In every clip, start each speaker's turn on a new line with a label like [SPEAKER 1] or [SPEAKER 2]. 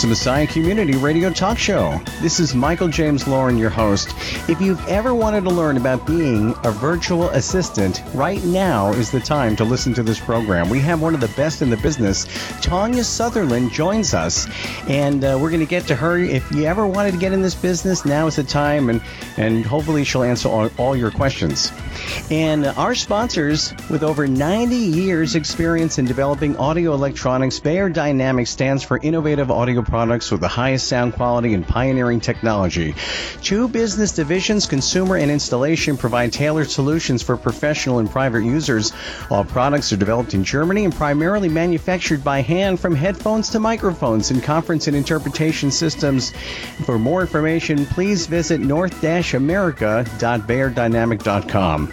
[SPEAKER 1] Voice of Messiah Community Radio Talk Show. This is Michael James Lauren, your host. If you've ever wanted to learn about being a virtual assistant, right now is the time to listen to this program. We have one of the best in the business. Tawnya Sutherland joins us, and uh, we're going to get to her. If you ever wanted to get in this business, now is the time, and, and hopefully she'll answer all, all your questions. And our sponsors, with over 90 years' experience in developing audio electronics, Beyerdynamics stands for innovative audio products with the highest sound quality and pioneering technology. Two business divisions, consumer and installation, provide tailored solutions for professional and private users. All products are developed in Germany and primarily manufactured by hand from headphones to microphones and conference and interpretation systems. For more information, please visit north-america.beyerdynamic.com.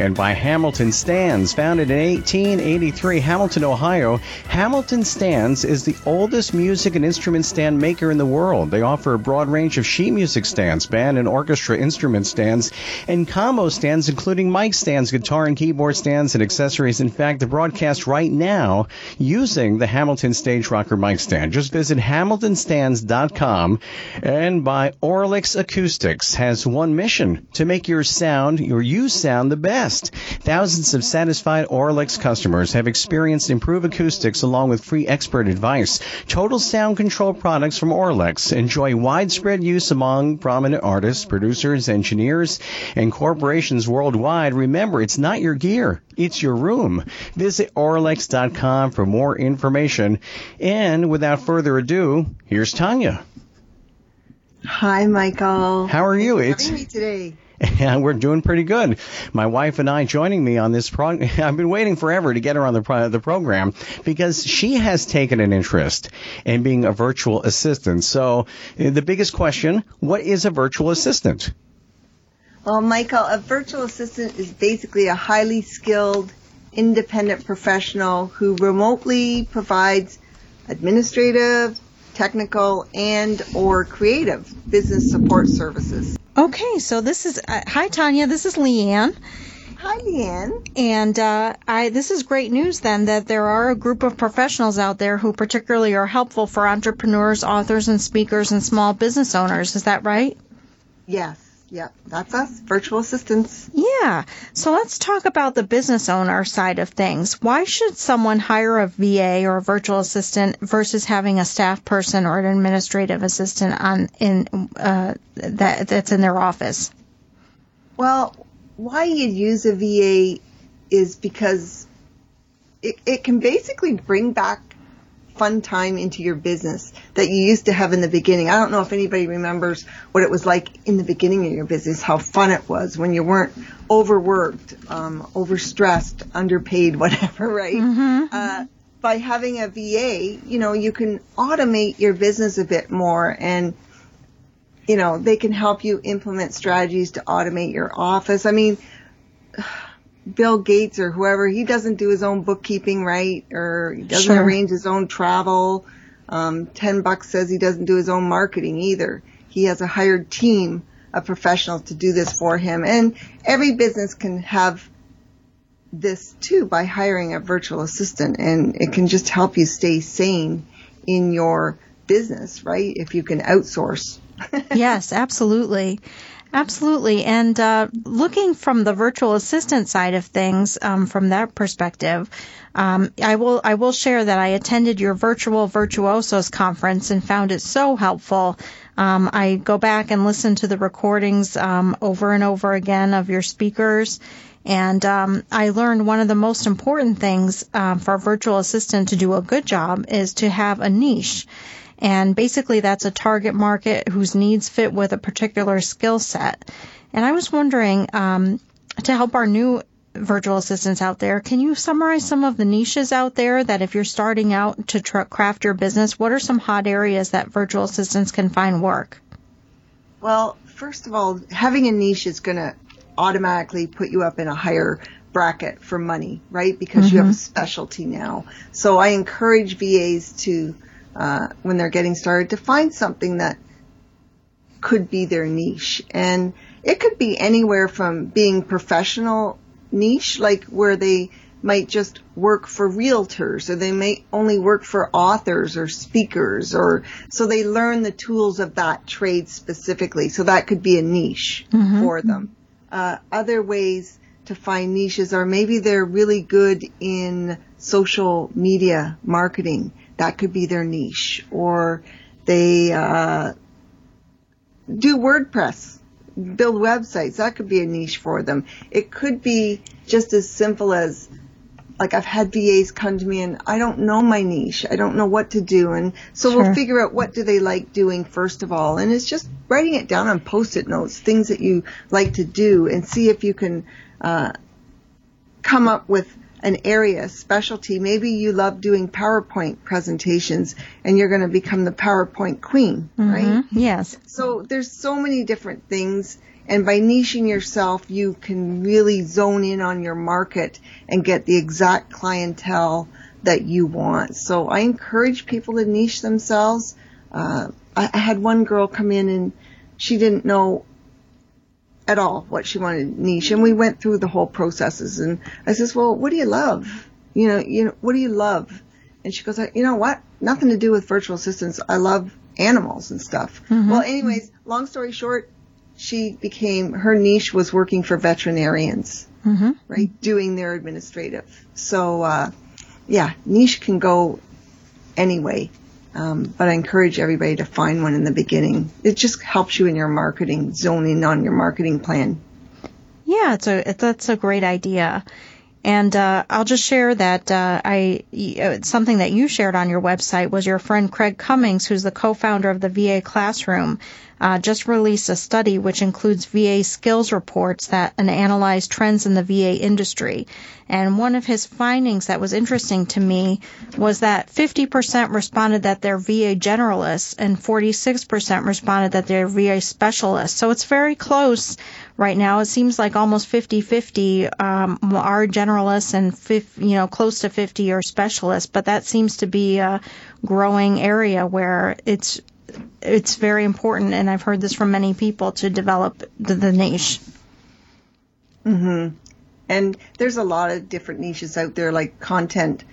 [SPEAKER 1] And by Hamilton Stands, founded in 1883, Hamilton, Ohio, Hamilton Stands is the oldest music and instrument stand maker in the world. They offer a broad range of sheet music stands, band and orchestra instrument stands, and combo stands, including mic stands, guitar and keyboard stands, and accessories. In fact, the broadcast right now using the Hamilton Stage Rocker mic stand. Just visit hamiltonstands.com and by Auralex Acoustics has one mission to make your sound, your you sound the best. Thousands of satisfied Auralex customers have experienced improved acoustics along with free expert advice. Total sound control products from Auralex enjoy widespread use among prominent artists, producers, engineers, and corporations worldwide. Remember, it's not your gear. It's your room. Visit Auralex.com for more information. And without further ado, here's Tawnya.
[SPEAKER 2] Hi, Michael.
[SPEAKER 1] How are you?
[SPEAKER 2] It's me today.
[SPEAKER 1] And we're doing pretty good. My wife and I joining me on this program. I've been waiting forever to get her on the pro- the program because she has taken an interest in being a virtual assistant. So eh, the biggest question: What is a virtual assistant?
[SPEAKER 2] Well, Michael, a virtual assistant is basically a highly skilled, independent professional who remotely provides administrative, technical, and or creative business support services.
[SPEAKER 3] Okay, so this is uh, hi Tawnya. This is Leanne.
[SPEAKER 2] Hi, Leanne.
[SPEAKER 3] And uh, I this is great news then that there are a group of professionals out there who particularly are helpful for entrepreneurs, authors, and speakers and small business owners. Is that right?
[SPEAKER 2] Yes. Yep, that's us, virtual assistants.
[SPEAKER 3] Yeah. So let's talk about the business owner side of things. Why should someone hire a VA or a virtual assistant versus having a staff person or an administrative assistant on in uh, that that's in their office?
[SPEAKER 2] Well, why you'd use a VA is because it, it can basically bring back fun time into your business that you used to have in the beginning. I don't know if anybody remembers what it was like in the beginning of your business, how fun it was when you weren't overworked, um, overstressed, underpaid, whatever, right?
[SPEAKER 3] Mm-hmm.
[SPEAKER 2] Uh, by having a VA, you know, you can automate your business a bit more and, you know, they can help you implement strategies to automate your office. I mean, Bill Gates or whoever, he doesn't do his own bookkeeping right, or he doesn't
[SPEAKER 3] Sure.
[SPEAKER 2] arrange his own travel. Um, Ten Bucks says he doesn't do his own marketing either. He has a hired team of professionals to do this for him, and every business can have this too by hiring a virtual assistant, and it can just help you stay sane in your business, right? If you can outsource.
[SPEAKER 3] yes, absolutely. Absolutely. And uh, looking from the virtual assistant side of things, um, from that perspective, um, I will I will share that I attended your virtual virtuosos conference and found it so helpful. Um, I go back and listen to the recordings um, over and over again of your speakers. And um, I learned one of the most important things um, for a virtual assistant to do a good job is to have a niche. And basically, that's a target market whose needs fit with a particular skill set. And I was wondering, um, to help our new virtual assistants out there, can you summarize some of the niches out there that if you're starting out to tr- craft your business, what are some hot areas that virtual assistants can find work?
[SPEAKER 2] Well, first of all, having a niche is going to automatically put you up in a higher bracket for money, right? Because mm-hmm. you have a mm-hmm. specialty now. So I encourage VAs to, uh, when they're getting started, to find something that could be their niche. And it could be anywhere from being professional niche, like where they might just work for realtors or they may only work for authors or speakers or so they learn the tools of that trade specifically. So that could be a niche mm-hmm. for them. Uh, other ways to find niches are maybe they're really good in social media marketing. That could be their niche. Or they uh, do WordPress, build websites. That could be a niche for them. It could be just as simple as like I've had VAs come to me and I don't know my niche. I don't know what to do. And so sure. we'll figure out what do they like doing first of all. And it's just writing it down on post-it notes, things that you like to do and see if you can, uh, come up with an area specialty. Maybe you love doing PowerPoint presentations and you're going to become the PowerPoint queen, mm-hmm. right?
[SPEAKER 3] Yes.
[SPEAKER 2] So there's so many different things and by niching yourself, you can really zone in on your market and get the exact clientele that you want. So I encourage people to niche themselves. Uh, I, I had one girl come in and she didn't know at all what she wanted niche and we went through the whole processes and I says, well, what do you love? You know, you know, what do you love? And she goes, you know what? Nothing to do with virtual assistants. I love animals and stuff. Mm-hmm. Well, anyways, long story short, she became her niche was working for veterinarians, mm-hmm. right, doing their administrative. So uh, yeah, niche can go anyway, um, but I encourage everybody to find one in the beginning. It just helps you in your marketing, zoning on your marketing plan.
[SPEAKER 3] Yeah, it's a that's a great idea. And uh, I'll just share that uh, I uh, something that you shared on your website was your friend Craig Cummings, who's the co-founder of the VA Classroom, uh, just released a study which includes VA skills reports that and analyze trends in the VA industry. And one of his findings that was interesting to me was that 50% responded that they're VA generalists and 46% responded that they're VA specialists. So it's very close right now. It seems like almost 50-50 um, are generalists and 50, you know close to 50 are specialists. But that seems to be a growing area where it's it's very important, and I've heard this from many people to develop the, the niche.
[SPEAKER 2] Mhm. And there's a lot of different niches out there, like content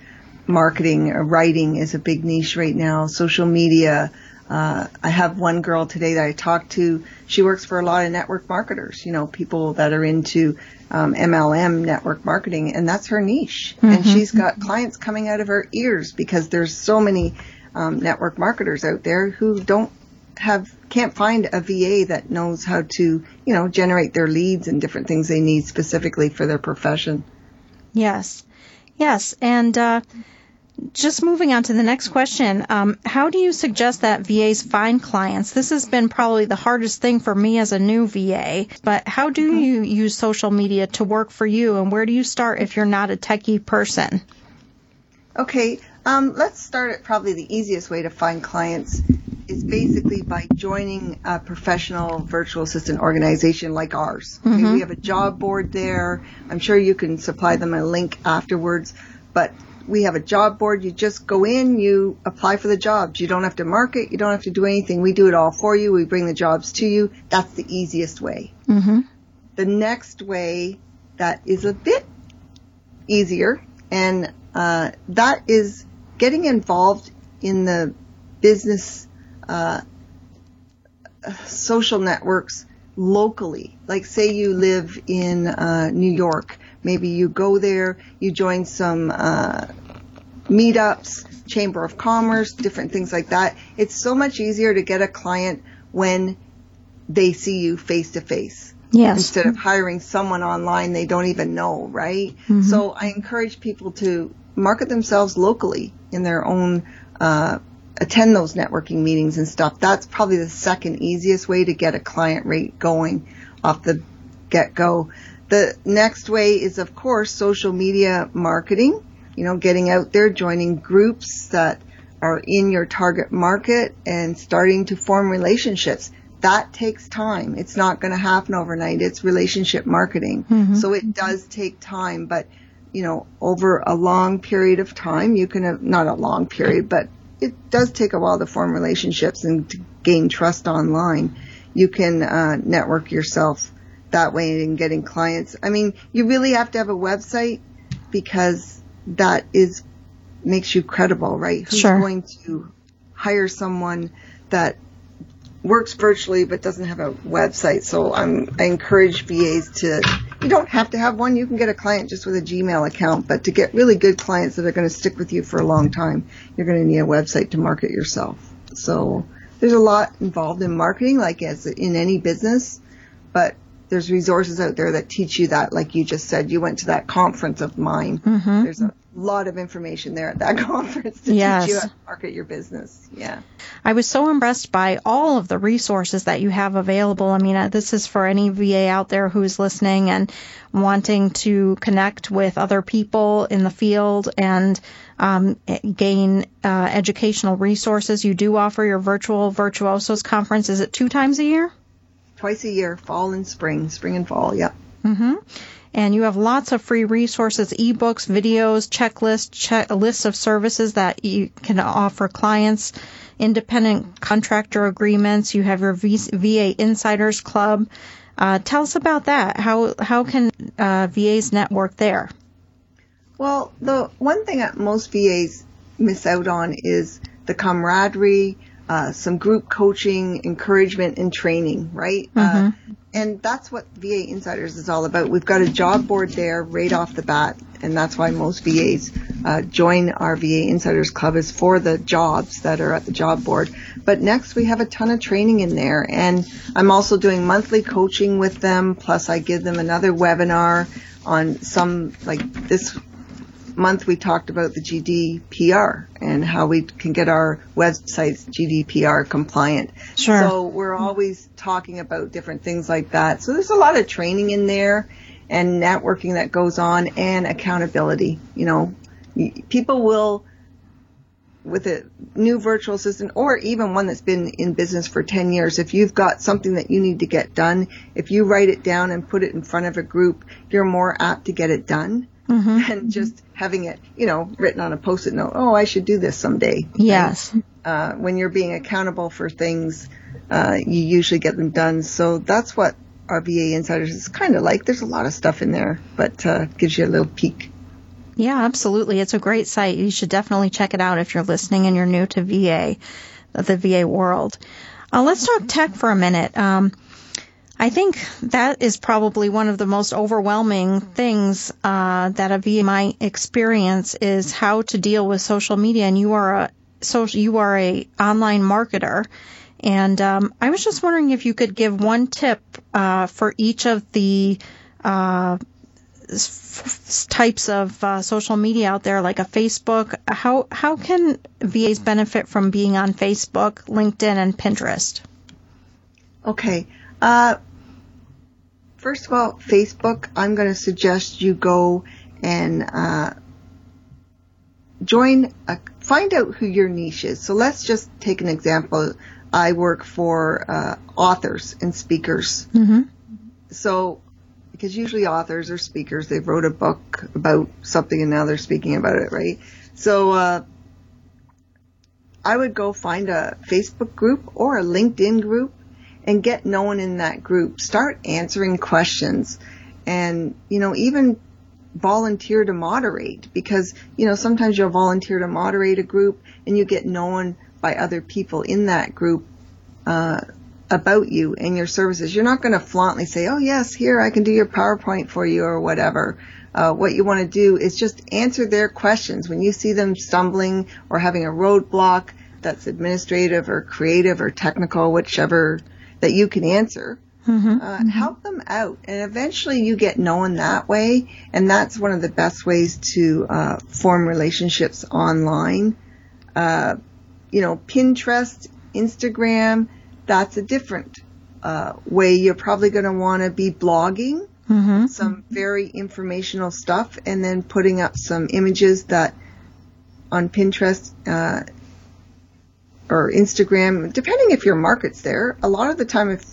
[SPEAKER 2] marketing or writing is a big niche right now. Social media. Uh, I have one girl today that I talked to. She works for a lot of network marketers, you know, people that are into um, MLM network marketing, and that's her niche. Mm-hmm. And she's got clients coming out of her ears because there's so many um, network marketers out there who don't have can't find a VA that knows how to, you know, generate their leads and different things they need specifically for their profession.
[SPEAKER 3] Yes, yes, and uh, just moving on to the next question, um, how do you suggest that VAs find clients? This has been probably the hardest thing for me as a new VA, but how do mm-hmm. you use social media to work for you, and where do you start if you're not a techie person?
[SPEAKER 2] Okay, um, let's start at probably the easiest way to find clients is basically by joining a professional virtual assistant organization like ours. Okay, mm-hmm. we have a job board there. I'm sure you can supply them a link afterwards, but we have a job board. You just go in, you apply for the jobs. You don't have to market. You don't have to do anything. We do it all for you. We bring the jobs to you. That's the easiest way. Mm-hmm. The next way that is a bit easier, and uh, that is getting involved in the business uh, social networks locally. Like say you live in uh, New York, maybe you go there, you join some uh, meetups, Chamber of Commerce, different things like that. It's so much easier to get a client when they see you face to face.
[SPEAKER 3] Yes.
[SPEAKER 2] Instead of hiring someone online they don't even know, right? Mm-hmm. So I encourage people to market themselves locally in their own uh, attend those networking meetings and stuff. That's probably the second easiest way to get a client rate going off the get go. The next way is, of course, social media marketing. You know, getting out there, joining groups that are in your target market and starting to form relationships. that takes time. It's not going to happen overnight. It's relationship marketing.
[SPEAKER 3] Mm-hmm.
[SPEAKER 2] So it does take time, but you know, over a long period of time, you can have, not a long period, but it does take a while to form relationships and to gain trust online. You can uh, network yourself that way in getting clients. I mean, you really have to have a website because that is makes you credible, right? Who's
[SPEAKER 3] Sure.
[SPEAKER 2] going to hire someone that works virtually but doesn't have a website? So I'm, I encourage VAs to. You don't have to have one. You can get a client just with a Gmail account, but to get really good clients that are going to stick with you for a long time, you're going to need a website to market yourself. So there's a lot involved in marketing, like as in any business, but there's resources out there that teach you that, like you just said. You went to that conference of mine.
[SPEAKER 3] Mm-hmm.
[SPEAKER 2] There's a lot of information there at that conference to
[SPEAKER 3] Yes.
[SPEAKER 2] teach you how to market your business. Yeah.
[SPEAKER 3] I was so impressed by all of the resources that you have available. I mean, uh, this is for any VA out there who's listening and wanting to connect with other people in the field and um, gain uh, educational resources. You do offer your virtual Virtuosos conference. Is it two times a year?
[SPEAKER 2] Twice a year, fall and spring, spring and fall. Yeah.
[SPEAKER 3] Mm-hmm. And you have lots of free resources, ebooks, videos, checklists, che- lists of services that you can offer clients, independent contractor agreements. You have your v- VA Insiders Club. Uh, tell us about that. How how can uh, VAs network there?
[SPEAKER 2] Well, the one thing that most VAs miss out on is the camaraderie, uh, some group coaching, encouragement, and training, right? Uh, and that's what VA Insiders is all about. We've got a job board there right off the bat, and that's why most VAs uh, join our VA Insiders Club is for the jobs that are at the job board. But next, we have a ton of training in there, and I'm also doing monthly coaching with them. Plus, I give them another webinar on some like this month we talked about the GDPR and how we can get our websites GDPR compliant.
[SPEAKER 3] Sure.
[SPEAKER 2] So we're always talking about different things like that. So there's a lot of training in there and networking that goes on and accountability. You know, people will with a new virtual assistant or even one that's been in business for 10 years, if you've got something that you need to get done, if you write it down and put it in front of a group, you're more apt to get it done than just having it, you know, written on a post-it note. Oh, I should do this someday.
[SPEAKER 3] Yes.
[SPEAKER 2] Uh, when you're being accountable for things, uh, you usually get them done. So that's what our VA Insiders is kind of like. There's a lot of stuff in there, but uh, gives you a little peek.
[SPEAKER 3] Yeah, absolutely. It's a great site. You should definitely check it out if you're listening and you're new to VA, the VA world. Uh, let's talk tech for a minute. Um, I think that is probably one of the most overwhelming things uh, that a might experience is how to deal with social media. And you are a social, you are a online marketer. And um, I was just wondering if you could give one tip uh, for each of the uh, s- types of uh, social media out there, like a Facebook. How how can VAs benefit from being on Facebook, LinkedIn, and Pinterest?
[SPEAKER 2] Okay. Uh, first of all, Facebook, I'm going to suggest you go and uh, join, a, find out who your niche is. So let's just take an example. I work for uh, authors and speakers.
[SPEAKER 3] Mm-hmm.
[SPEAKER 2] So, because usually authors or speakers, they wrote a book about something and now they're speaking about it, right? So, uh, I would go find a Facebook group or a LinkedIn group and get known in that group. Start answering questions and, you know, even volunteer to moderate because, you know, sometimes you'll volunteer to moderate a group and you get known by other people in that group, uh, about you and your services. You're not going to flauntly say, oh yes, here I can do your PowerPoint for you or whatever. Uh, what you want to do is just answer their questions. When you see them stumbling or having a roadblock that's administrative or creative or technical, whichever that you can answer, uh, help them out. And eventually you get known that way. And that's one of the best ways to uh, form relationships online. Uh, you know, Pinterest, Instagram, that's a different uh, way. You're probably going to want to be blogging
[SPEAKER 3] Mm-hmm.
[SPEAKER 2] some very informational stuff and then putting up some images that on Pinterest, uh, or Instagram, depending if your market's there. A lot of the time, if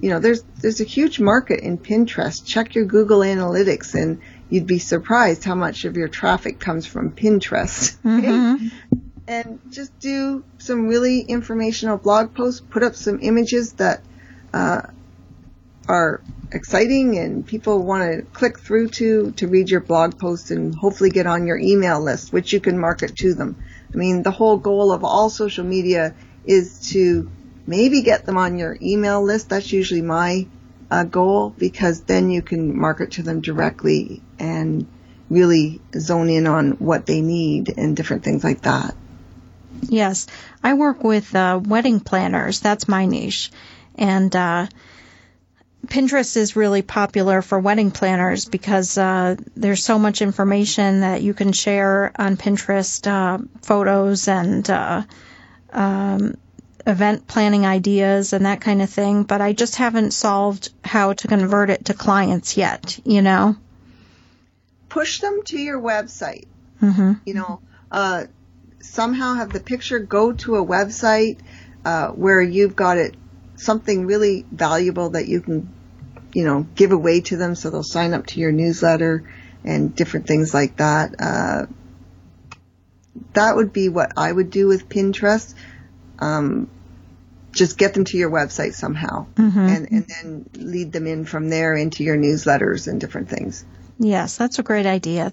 [SPEAKER 2] you know, there's there's a huge market in Pinterest. Check your Google Analytics, and you'd be surprised how much of your traffic comes from Pinterest.
[SPEAKER 3] Mm-hmm.
[SPEAKER 2] and just do some really informational blog posts. Put up some images that uh, are exciting and people want to click through to to read your blog post and hopefully get on your email list, which you can market to them. I mean, the whole goal of all social media is to maybe get them on your email list. That's usually my uh, goal because then you can market to them directly and really zone in on what they need and different things like that.
[SPEAKER 3] Yes, I work with uh, wedding planners. That's my niche, and uh, Pinterest is really popular for wedding planners because uh, there's so much information that you can share on Pinterest, uh, photos and uh, um, event planning ideas and that kind of thing. But I just haven't solved how to convert it to clients yet. You know,
[SPEAKER 2] push them to your website.
[SPEAKER 3] Mm-hmm.
[SPEAKER 2] You know, uh, somehow have the picture go to a website uh, where you've got it something really valuable that you can you know, give away to them so they'll sign up to your newsletter and different things like that. Uh, that would be what I would do with Pinterest. Um, just get them to your website somehow
[SPEAKER 3] mm-hmm.
[SPEAKER 2] and, and then lead them in from there into your newsletters and different things.
[SPEAKER 3] Yes, that's a great idea.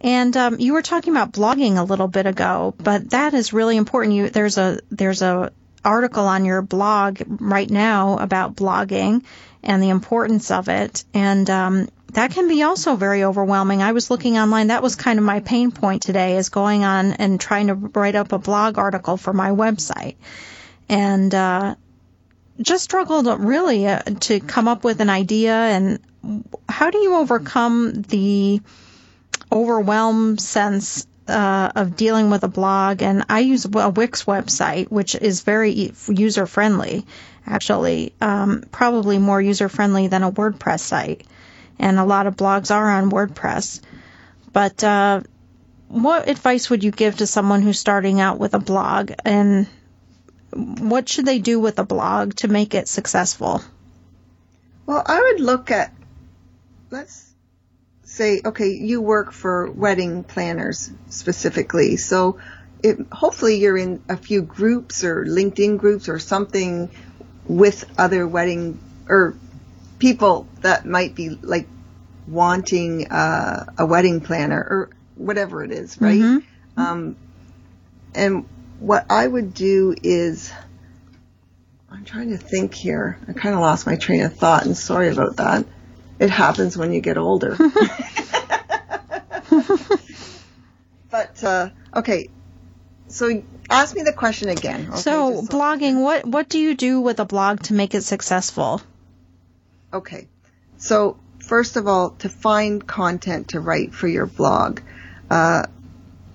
[SPEAKER 3] And um, you were talking about blogging a little bit ago, but that is really important. You there's a there's a article on your blog right now about blogging and the importance of it. And um, that can be also very overwhelming. I was looking online. That was kind of my pain point today is going on and trying to write up a blog article for my website. And uh, just struggled really uh, to come up with an idea. And how do you overcome the overwhelm sense uh, of dealing with a blog, and I use a Wix website, which is very user friendly. Actually, um, probably more user friendly than a WordPress site, and a lot of blogs are on WordPress. But uh, what advice would you give to someone who's starting out with a blog, and what should they do with a blog to make it successful?
[SPEAKER 2] Well, I would look at let's say, okay, you work for wedding planners specifically. So it, hopefully you're in a few groups or LinkedIn groups or something with other wedding or people that might be like wanting uh, a wedding planner or whatever it is, right?
[SPEAKER 3] Mm-hmm.
[SPEAKER 2] Um, and what I would do is, I'm trying to think here. I kind of lost my train of thought, and sorry about that. It happens when you get older. but uh, okay, so ask me the question again. Okay,
[SPEAKER 3] so blogging, what what do you do with a blog to make it successful?
[SPEAKER 2] Okay, so first of all, to find content to write for your blog, uh,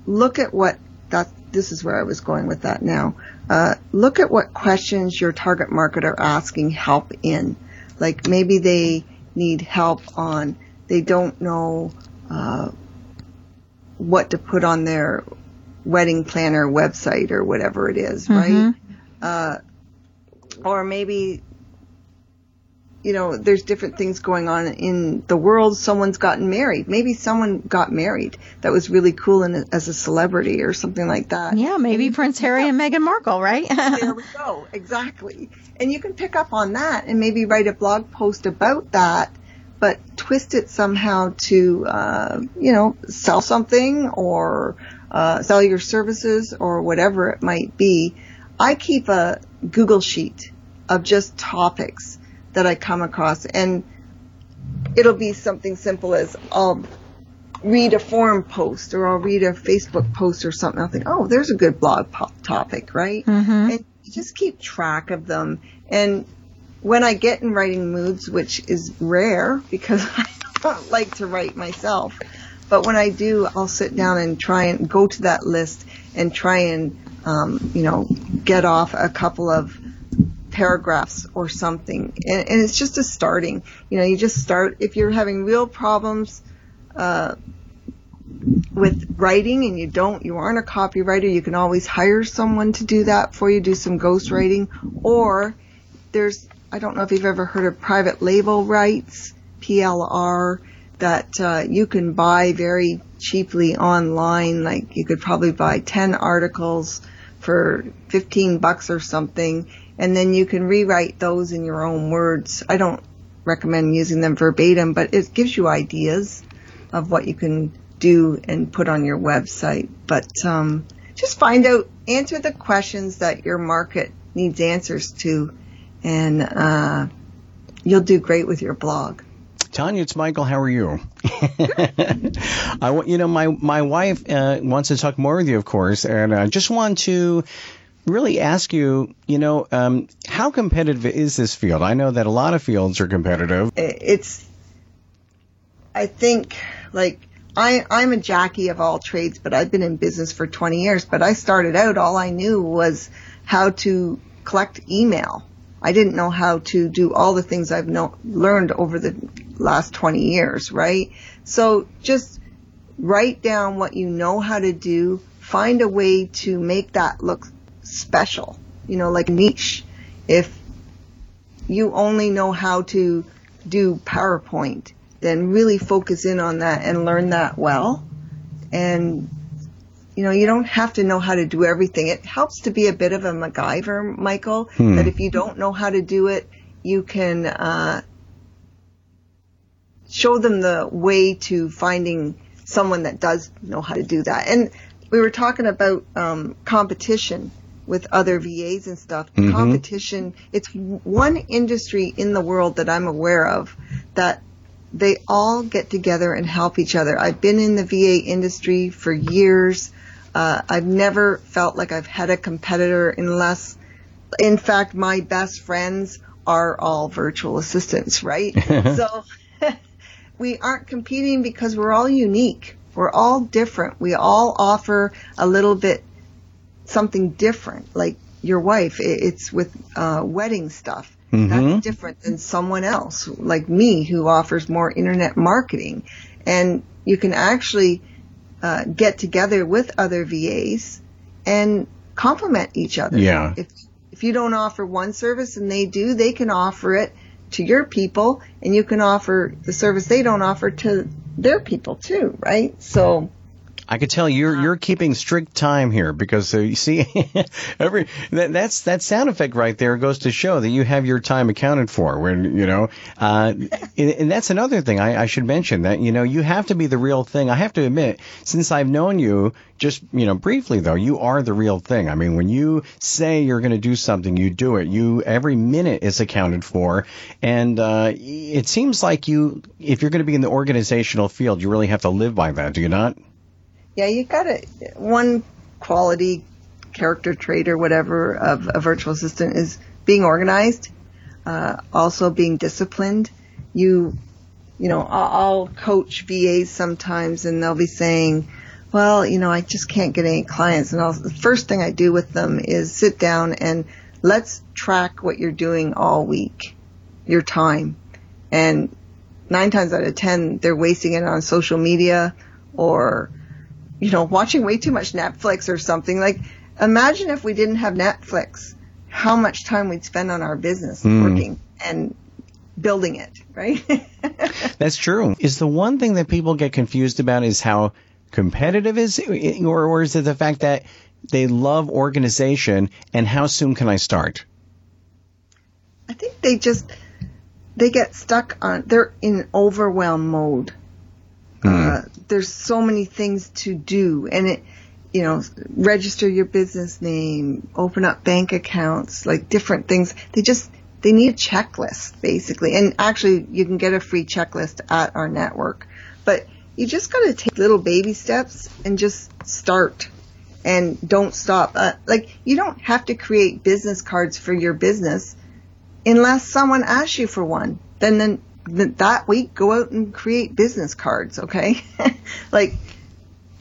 [SPEAKER 2] look at what that. This is where I was going with that. Now, uh, look at what questions your target market are asking help in. Like maybe they need help on. They don't know uh, what to put on their wedding planner website or whatever it is, right?
[SPEAKER 3] Mm-hmm.
[SPEAKER 2] Uh, or maybe you know, there's different things going on in the world. Someone's gotten married. Maybe someone got married that was really cool in, as a celebrity or something like that.
[SPEAKER 3] Yeah, maybe and Prince Harry and Meghan Markle, right?
[SPEAKER 2] there we go. Exactly. And you can pick up on that and maybe write a blog post about that, but twist it somehow to, uh, you know, sell something or uh, sell your services or whatever it might be. I keep a Google sheet of just topics that I come across. And it'll be something simple as I'll read a forum post or I'll read a Facebook post or something. I'll think, oh, there's a good blog po- topic, right?
[SPEAKER 3] Mm-hmm.
[SPEAKER 2] And just keep track of them. And when I get in writing moods, which is rare because I don't like to write myself, but when I do, I'll sit down and try and go to that list and try and, um, you know, get off a couple of paragraphs or something. And, and, it's just a starting. You know, you just start. If you're having real problems, uh, with writing and you don't, you aren't a copywriter, you can always hire someone to do that for you, do some ghostwriting. Or there's, I don't know if you've ever heard of private label rights, PLR, that uh, you can buy very cheaply online. Like you could probably buy 10 articles for 15 bucks or something, and then you can rewrite those in your own words. I don't recommend using them verbatim, but it gives you ideas of what you can do and put on your website. But um, just find out, answer the questions that your market needs answers to, and uh, you'll do great with your blog.
[SPEAKER 1] Tawnya, it's Michael. How are you? I want you know my my wife uh, wants to talk more with you, of course, and I just want to really ask you, you know, um, how competitive is this field? I know that a lot of fields are competitive.
[SPEAKER 2] It's, I think, like I, I'm a Jackie of all trades, but I've been in business for 20 years. But I started out, all I knew was how to collect email. I didn't know how to do all the things I've learned over the last 20 years, right? So just write down what you know how to do, find a way to make that look special, you know, like niche. If you only know how to do PowerPoint, then really focus in on that and learn that well. And, you know, you don't have to know how to do everything. It helps to be a bit of a MacGyver, Michael, hmm. that if you don't know how to do it, you can, uh, show them the way to finding someone that does know how to do that. And we were talking about um, competition with other VAs and stuff. Mm-hmm. Competition, it's one industry in the world that I'm aware of that they all get together and help each other. I've been in the VA industry for years. Uh, I've never felt like I've had a competitor unless, in fact, my best friends are all virtual assistants, right? so we aren't competing because we're all unique. We're all different. We all offer a little bit something different. Like your wife, it's with uh, wedding stuff Mm-hmm. That's different than someone else like me who offers more internet marketing. And you can actually uh, get together with other VAs and complement each other.
[SPEAKER 1] Yeah.
[SPEAKER 2] If, if you don't offer one service and they do, they can offer it to your people and you can offer the service they don't offer to their people too, right? So
[SPEAKER 1] I could tell you're you're keeping strict time here because uh, you see every that, that's that sound effect right there goes to show that you have your time accounted for. When you know, uh, and, and, that's another thing I, I, should mention that you know you have to be the real thing. I have to admit, since I've known you just you know briefly though, you are the real thing. I mean, when you say you're going to do something, you do it. You every minute is accounted for, and uh, it seems like you if you're going to be in the organizational field, you really have to live by that. Do you not?
[SPEAKER 2] Yeah, you got it. One quality character trait or whatever of a virtual assistant is being organized, uh, also being disciplined. You, you know, I'll coach VAs sometimes and they'll be saying, well, you know, I just can't get any clients. And I'll, the first thing I do with them is sit down and let's track what you're doing all week, your time. And nine times out of ten, they're wasting it on social media or you know, watching way too much Netflix or something. Like, imagine if we didn't have Netflix, how much time we'd spend on our business mm. working and building it, right?
[SPEAKER 1] That's true. Is the one thing that people get confused about is how competitive is it, or, or is it the fact that they love organization and how soon can I start?
[SPEAKER 2] I think they just they get stuck on they're in overwhelm mode. Mm. Uh, there's so many things to do and it, you know, register your business name, open up bank accounts, like different things. They just, they need a checklist basically. And actually you can get a free checklist at our network, but you just got to take little baby steps and just start and don't stop. Uh, like you don't have to create business cards for your business unless someone asks you for one. Then then that week go out and create business cards, okay? like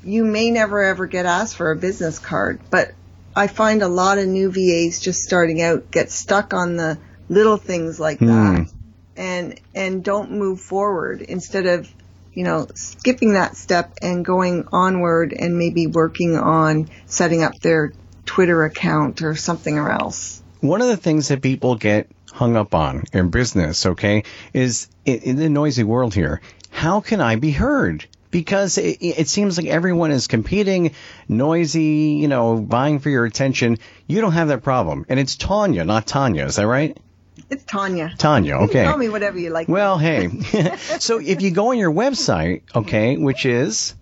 [SPEAKER 2] you may never ever get asked for a business card, but I find a lot of new VAs just starting out get stuck on the little things like hmm. that and and don't move forward instead of you know, skipping that step and going onward and maybe working on setting up their Twitter account or something else.
[SPEAKER 1] One of the things that people get hung up on in business, okay, is in the noisy world here, how can I be heard? Because it, it, seems like everyone is competing, noisy, you know, vying for your attention. You don't have that problem. And it's Tanya, not Tanya. Is that right?
[SPEAKER 2] It's Tanya.
[SPEAKER 1] Tanya, okay.
[SPEAKER 2] Call me whatever you like.
[SPEAKER 1] Well, hey. so if you go on your website, okay, which is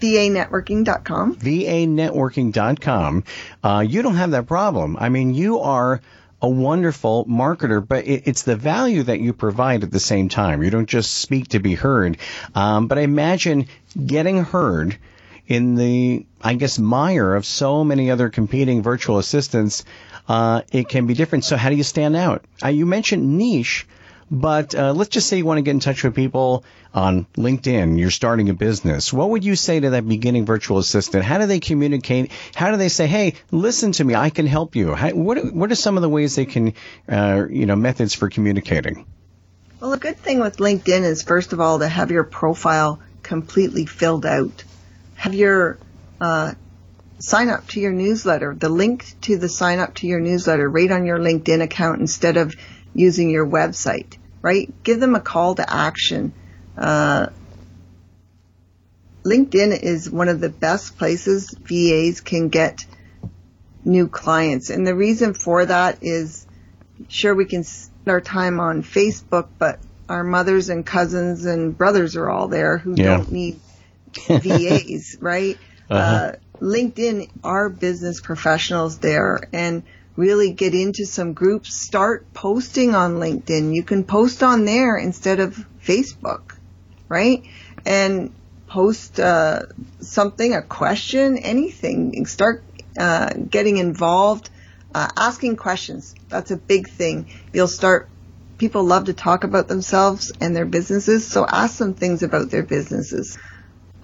[SPEAKER 2] vanetworking.com.
[SPEAKER 1] vanetworking.com. Uh, you don't have that problem. I mean, you are a wonderful marketer, but it, it's the value that you provide at the same time. You don't just speak to be heard. Um, but I imagine getting heard in the, I guess, mire of so many other competing virtual assistants uh, it can be different. So how do you stand out? Uh, you mentioned niche, but uh, let's just say you want to get in touch with people on LinkedIn. You're starting a business. What would you say to that beginning virtual assistant? How do they communicate? How do they say, "Hey, listen to me. I can help you"? How, what What are some of the ways they can, uh, you know, methods for communicating?
[SPEAKER 2] Well, a good thing with LinkedIn is first of all to have your profile completely filled out. Have your uh, sign up to your newsletter, the link to the sign up to your newsletter right on your LinkedIn account instead of using your website, right? Give them a call to action. Uh, LinkedIn is one of the best places VAs can get new clients. And the reason for that is sure we can spend our time on Facebook, but our mothers and cousins and brothers are all there who yeah. don't need VAs, right? Uh-huh. Uh, LinkedIn are business professionals there and really get into some groups. Start posting on LinkedIn. You can post on there instead of Facebook, right? And post uh, something, a question, anything. Start uh, getting involved, uh, asking questions. That's a big thing. You'll start. People love to talk about themselves and their businesses, so ask them things about their businesses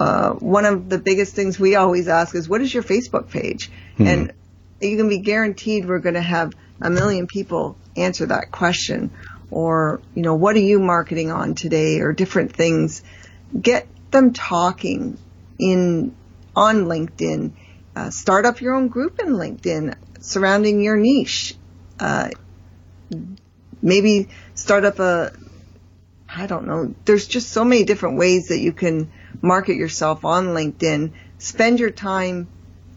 [SPEAKER 2] uh, one of the biggest things we always ask is, what is your Facebook page? Hmm. And you can be guaranteed we're going to have a million people answer that question. Or, you know, what are you marketing on today? Or different things. Get them talking in on LinkedIn. Uh, start up your own group in LinkedIn surrounding your niche. Uh, maybe start up a, I don't know. There's just so many different ways that you can market yourself on LinkedIn. Spend your time.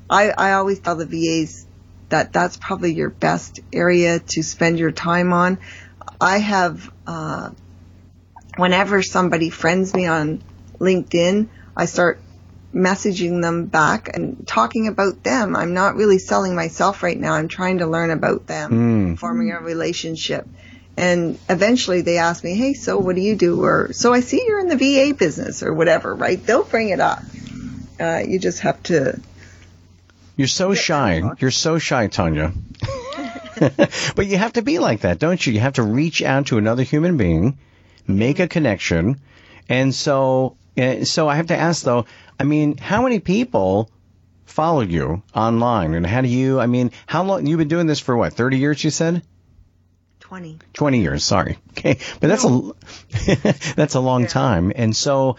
[SPEAKER 2] I, I always tell the VAs that that's probably your best area to spend your time on. I have, uh, whenever somebody friends me on LinkedIn, I start messaging them back and talking about them. I'm not really selling myself right now. I'm trying to learn about them, mm. forming a relationship. And eventually they ask me, hey, so what do you do? Or, so I see you're in the VA business or whatever, right? They'll bring it up. Uh, you just have to.
[SPEAKER 1] You're so shy. You're so shy, Tawnya. but you have to be like that, don't you? You have to reach out to another human being, make a connection. And so, uh, so I have to ask though, I mean, how many people follow you online and how do you, I mean, how long, you've been doing this for what, 30 years you said?
[SPEAKER 2] 20.
[SPEAKER 1] 20 years, sorry. Okay. But that's no. a, that's a long yeah. time. And so,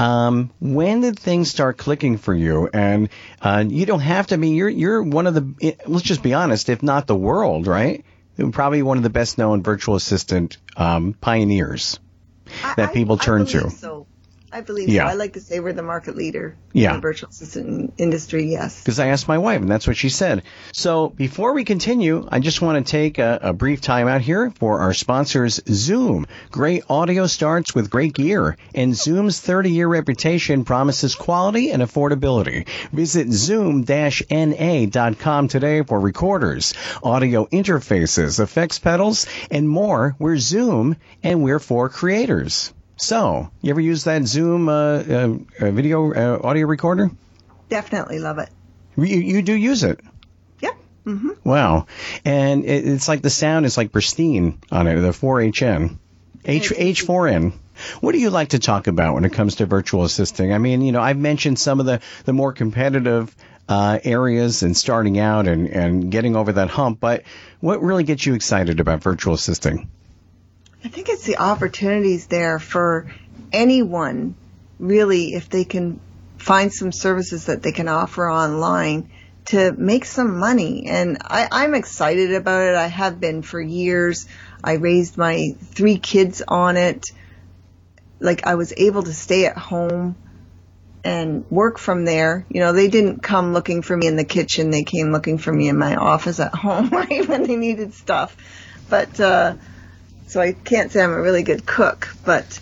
[SPEAKER 1] um, when did things start clicking for you? And, uh, you don't have to be, you're, you're one of the, let's just be honest, if not the world, right? Probably one of the best known virtual assistant, um, pioneers that people turn
[SPEAKER 2] I
[SPEAKER 1] to.
[SPEAKER 2] So. I believe yeah. so. I like to say we're the market leader
[SPEAKER 1] yeah.
[SPEAKER 2] in the virtual assistant industry, yes.
[SPEAKER 1] Because I asked my wife, and that's what she said. So before we continue, I just want to take a, a brief time out here for our sponsors, Zoom. Great audio starts with great gear, and Zoom's 30 year reputation promises quality and affordability. Visit zoom-na.com today for recorders, audio interfaces, effects pedals, and more. We're Zoom, and we're for creators. So, you ever use that Zoom uh, uh, uh, video uh, audio recorder?
[SPEAKER 2] Definitely love it.
[SPEAKER 1] You, you do use it?
[SPEAKER 2] Yep. Mm-hmm.
[SPEAKER 1] Wow. And it, it's like the sound is like pristine on it, the 4HN. H, H4N. What do you like to talk about when it comes to virtual assisting? I mean, you know, I've mentioned some of the, the more competitive uh, areas and starting out and, and getting over that hump, but what really gets you excited about virtual assisting?
[SPEAKER 2] I think it's the opportunities there for anyone really, if they can find some services that they can offer online to make some money. And I, I'm excited about it. I have been for years. I raised my three kids on it. Like I was able to stay at home and work from there. You know, they didn't come looking for me in the kitchen. They came looking for me in my office at home, right, when they needed stuff. But, uh, so I can't say I'm a really good cook, but,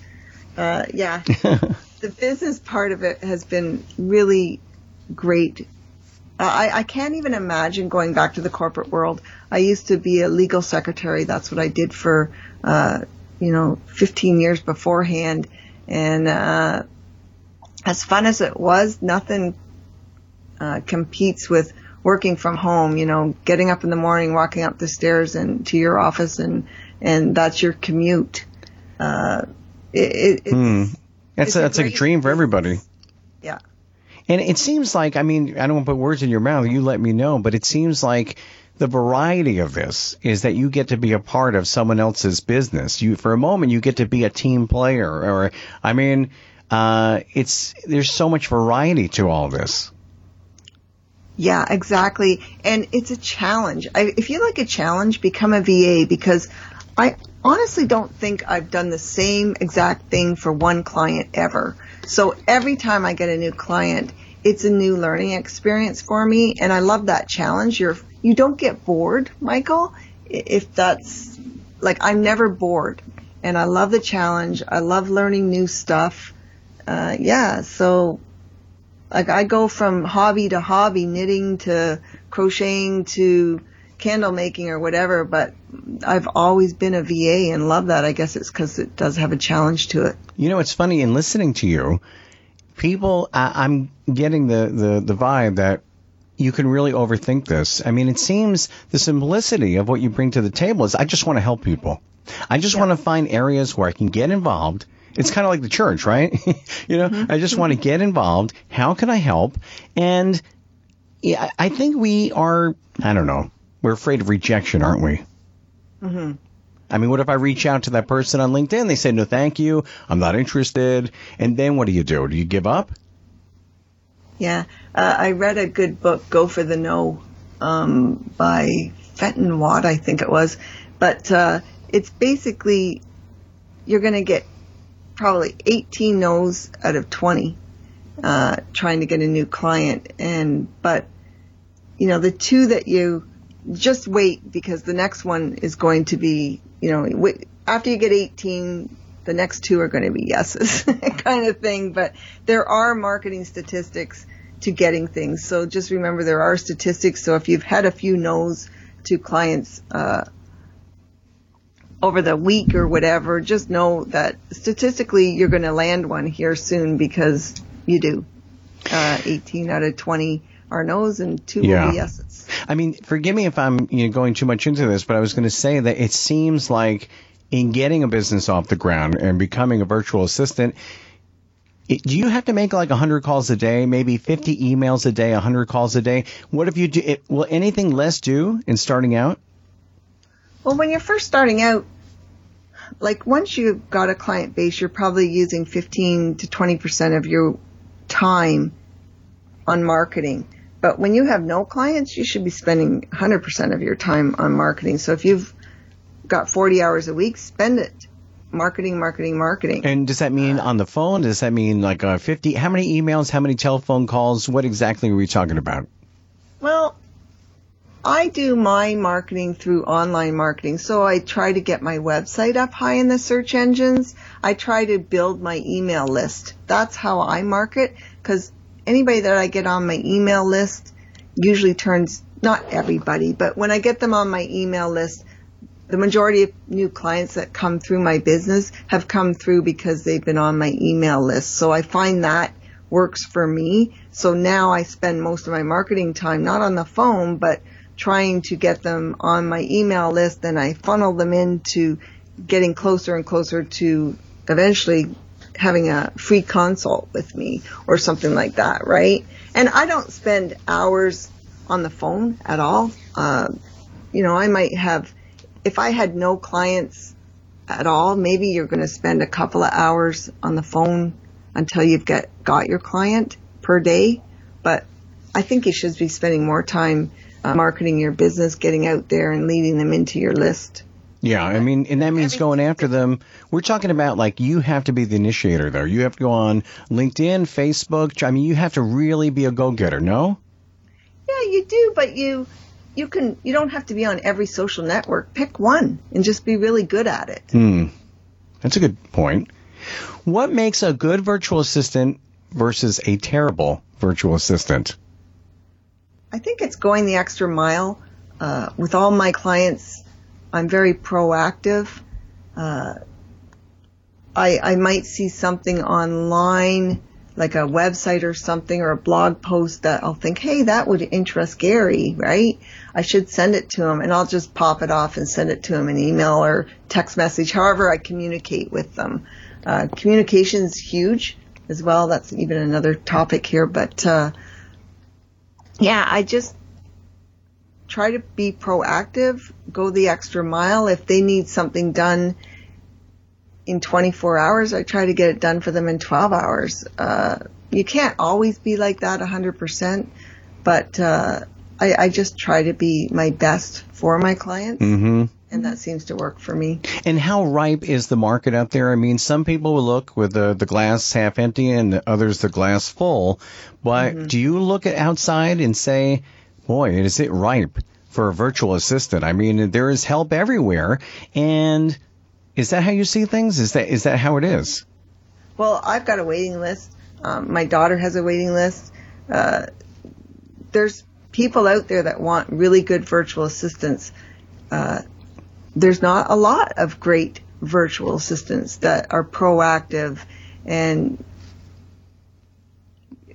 [SPEAKER 2] uh, yeah, the business part of it has been really great. I, I can't even imagine going back to the corporate world. I used to be a legal secretary. That's what I did for, uh, you know, 15 years beforehand. And, uh, as fun as it was, nothing uh, competes with working from home. You know, getting up in the morning, walking up the stairs and to your office, and and that's your commute. Uh, it, it's,
[SPEAKER 1] hmm. That's a, that's a, a dream for everybody.
[SPEAKER 2] Yeah.
[SPEAKER 1] And it seems like, I mean, I don't want to put words in your mouth. You let me know, but it seems like the variety of this is that you get to be a part of someone else's business. You, for a moment, you get to be a team player. Or, I mean, uh, it's there's so much variety to all this.
[SPEAKER 2] Yeah, exactly. And it's a challenge. I, if you like a challenge, become a VA because I honestly don't think I've done the same exact thing for one client ever. So every time I get a new client, it's a new learning experience for me and I love that challenge. You're you don't get bored, Michael, if that's like I'm never bored and I love the challenge. I love learning new stuff uh, yeah, so like I go from hobby to hobby, knitting to crocheting to candle making or whatever, but I've always been a VA and love that. I guess it's because it does have a challenge to it.
[SPEAKER 1] You know, it's funny in listening to you, people, I, I'm getting the, the, the vibe that you can really overthink this. I mean, it seems the simplicity of what you bring to the table is I just want to help people. I just yeah. want to find areas where I can get involved it's kind of like the church, right? you know, mm-hmm. I just want to get involved. How can I help? And yeah, I think we are, I don't know, we're afraid of rejection, aren't we?
[SPEAKER 2] Mm-hmm.
[SPEAKER 1] I mean, what if I reach out to that person on LinkedIn? They say, no, thank you. I'm not interested. And then what do you do? Do you give up?
[SPEAKER 2] Yeah. Uh, I read a good book, Go for the No, um, by Fenton Watt, I think it was. But, uh, it's basically, you're going to get probably 18 no's out of 20 uh, trying to get a new client. And but you know the two that you just wait because the next one is going to be you know wait, after you get 18 the next two are going to be yeses kind of thing. But there are marketing statistics to getting things. So just remember there are statistics. So if you've had a few no's to clients uh, over the week or whatever, just know that statistically you're going to land one here soon because you do. Uh, 18 out of 20 are no's and two yeah. will be yeses.
[SPEAKER 1] I mean, forgive me if I'm you know, going too much into this, but I was going to say that it seems like in getting a business off the ground and becoming a virtual assistant, it, do you have to make like 100 calls a day, maybe 50 emails a day, 100 calls a day? What if you do? It, will anything less do in starting out?
[SPEAKER 2] Well, when you're first starting out, like once you've got a client base, you're probably using 15 to 20% of your time on marketing. But when you have no clients, you should be spending 100% of your time on marketing. So if you've got 40 hours a week, spend it marketing, marketing, marketing.
[SPEAKER 1] And does that mean on the phone? Does that mean like uh, 50? How many emails? How many telephone calls? What exactly are we talking about?
[SPEAKER 2] Well, I do my marketing through online marketing. So I try to get my website up high in the search engines. I try to build my email list. That's how I market because anybody that I get on my email list usually turns, not everybody, but when I get them on my email list, the majority of new clients that come through my business have come through because they've been on my email list. So I find that works for me. So now I spend most of my marketing time not on the phone, but trying to get them on my email list and I funnel them into getting closer and closer to eventually having a free consult with me or something like that, right? And I don't spend hours on the phone at all. Uh, you know, I might have, if I had no clients at all. Maybe you're going to spend a couple of hours on the phone until you've get, got your client per day. But I think you should be spending more time uh, marketing your business, getting out there and leading them into your list.
[SPEAKER 1] Yeah, I mean, and that means going after them. We're talking about like you have to be the initiator there. You have to go on LinkedIn, Facebook. I mean, you have to really be a go-getter, no?
[SPEAKER 2] Yeah, you do, but you you can you don't have to be on every social network. Pick one and just be really good at it.
[SPEAKER 1] Hmm. That's a good point. What makes a good virtual assistant versus a terrible virtual assistant?
[SPEAKER 2] I think it's going the extra mile. Uh, with all my clients, I'm very proactive. Uh, I, I might see something online, like a website or something, or a blog post that I'll think, hey, that would interest Gary, right? I should send it to him, and I'll just pop it off and send it to him in email or text message, however I communicate with them. Uh, communication is huge as well. That's even another topic here, but uh, yeah, I just try to be proactive, go the extra mile. If they need something done in 24 hours, I try to get it done for them in 12 hours. Uh, you can't always be like that 100%, but uh, I, I, just try to be my best for my clients.
[SPEAKER 1] Mm-hmm.
[SPEAKER 2] And that seems to work for me.
[SPEAKER 1] And how ripe is the market out there? I mean, some people will look with the, the glass half empty and others the glass full. But mm-hmm. do you look at outside and say, boy, is it ripe for a virtual assistant? I mean, there is help everywhere. And is that how you see things? Is that is that how it is?
[SPEAKER 2] Well, I've got a waiting list. Um, my daughter has a waiting list. Uh, there's people out there that want really good virtual assistants. Uh, there's not a lot of great virtual assistants that are proactive and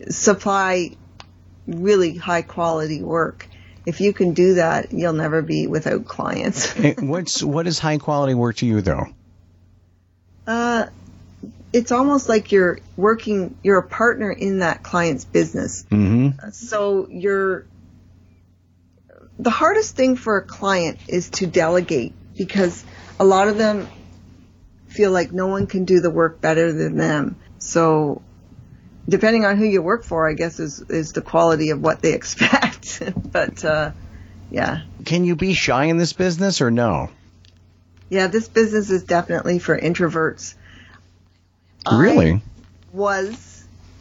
[SPEAKER 2] supply really high quality work. If you can do that, you'll never be without clients.
[SPEAKER 1] What's what is high quality work to you though?
[SPEAKER 2] Uh, it's almost like you're working. You're a partner in that client's business.
[SPEAKER 1] Mm-hmm.
[SPEAKER 2] So you're. The hardest thing for a client is to delegate because a lot of them feel like no one can do the work better than them. So depending on who you work for, I guess is is the quality of what they expect. but uh, yeah.
[SPEAKER 1] Can you be shy in this business or no?
[SPEAKER 2] Yeah, this business is definitely for introverts.
[SPEAKER 1] Really?
[SPEAKER 2] I was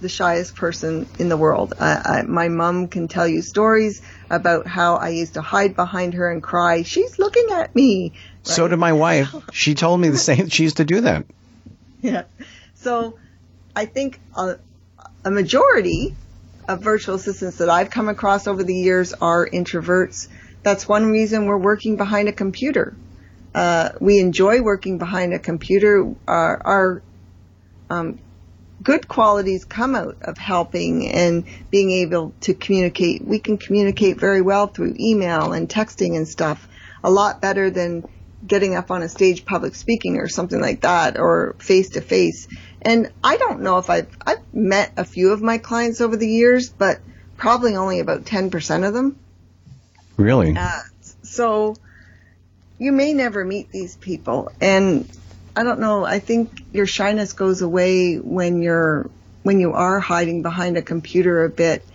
[SPEAKER 2] the shyest person in the world. I, I, my mom can tell you stories about how I used to hide behind her and cry, "She's looking at me." Right?
[SPEAKER 1] So did my wife. She told me the same. She used to do that.
[SPEAKER 2] Yeah. So I think uh, a majority of virtual assistants that I've come across over the years are introverts. That's one reason we're working behind a computer. Uh, we enjoy working behind a computer. Our, our um, good qualities come out of helping and being able to communicate. We can communicate very well through email and texting and stuff, a lot better than getting up on a stage public speaking or something like that or face to face. And I don't know if I've, I've met a few of my clients over the years, but probably only about 10% of them.
[SPEAKER 1] Really?
[SPEAKER 2] Uh, so you may never meet these people. And I don't know, I think your shyness goes away when you're, when you are hiding behind a computer a bit.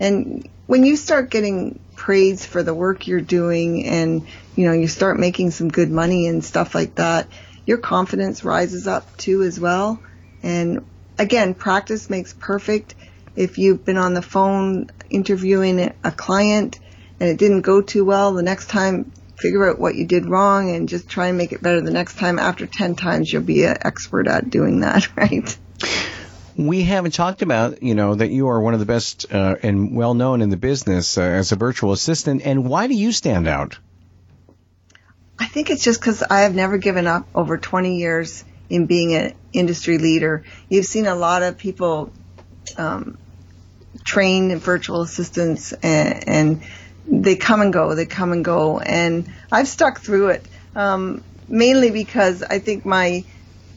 [SPEAKER 2] And when you start getting praise for the work you're doing and, you know, you start making some good money and stuff like that, your confidence rises up too as well. And again, practice makes perfect. If you've been on the phone interviewing a client and it didn't go too well, the next time figure out what you did wrong and just try and make it better the next time. After 10 times, you'll be an expert at doing that, right?
[SPEAKER 1] We haven't talked about, you know, that you are one of the best uh, and well known in the business uh, as a virtual assistant. And why do you stand out?
[SPEAKER 2] I think it's just because I have never given up over 20 years in being an industry leader. You've seen a lot of people um, train in virtual assistants and, and, they come and go, they come and go, and I've stuck through it um, mainly because I think my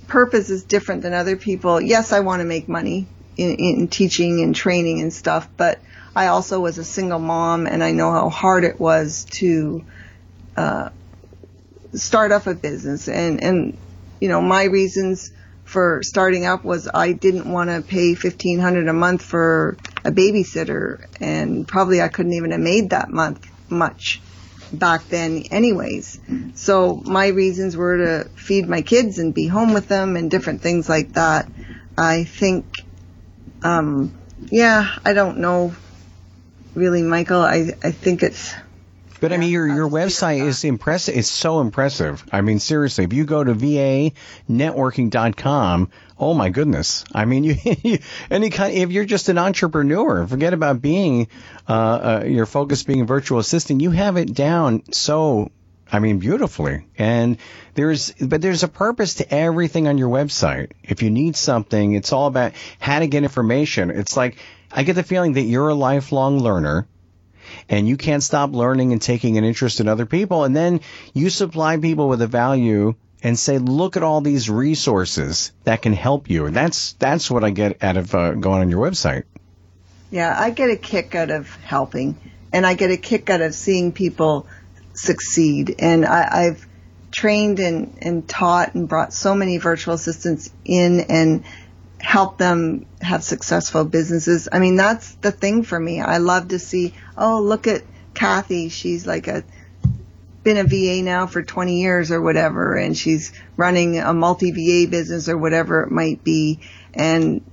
[SPEAKER 2] purpose is different than other people. Yes, I want to make money in, in teaching and training and stuff, but I also was a single mom, and I know how hard it was to uh, start up a business and and you know, my reasons for starting up was I didn't want to pay 1500 a month for a babysitter and probably I couldn't even have made that month much back then anyways. So my reasons were to feed my kids and be home with them and different things like that. I think, um, yeah, I don't know really, Michael. I, I think it's,
[SPEAKER 1] but I mean, your your website is impressive. It's so impressive. I mean, seriously, if you go to vanetworking.com, oh my goodness. I mean, you, any kind. If you're just an entrepreneur, forget about being uh, uh, your focus being a virtual assistant. You have it down so. I mean, beautifully. And there's, but there's a purpose to everything on your website. If you need something, it's all about how to get information. It's like, I get the feeling that you're a lifelong learner and you can't stop learning and taking an interest in other people. And then you supply people with a value and say, look at all these resources that can help you. That's, that's what I get out of uh, going on your website.
[SPEAKER 2] Yeah, I get a kick out of helping and I get a kick out of seeing people succeed. And I, I've trained and, and taught and brought so many virtual assistants in and help them have successful businesses. I mean, that's the thing for me. I love to see, oh, look at Kathy. She's like a, been a VA now for 20 years or whatever, and she's running a multi VA business or whatever it might be. And,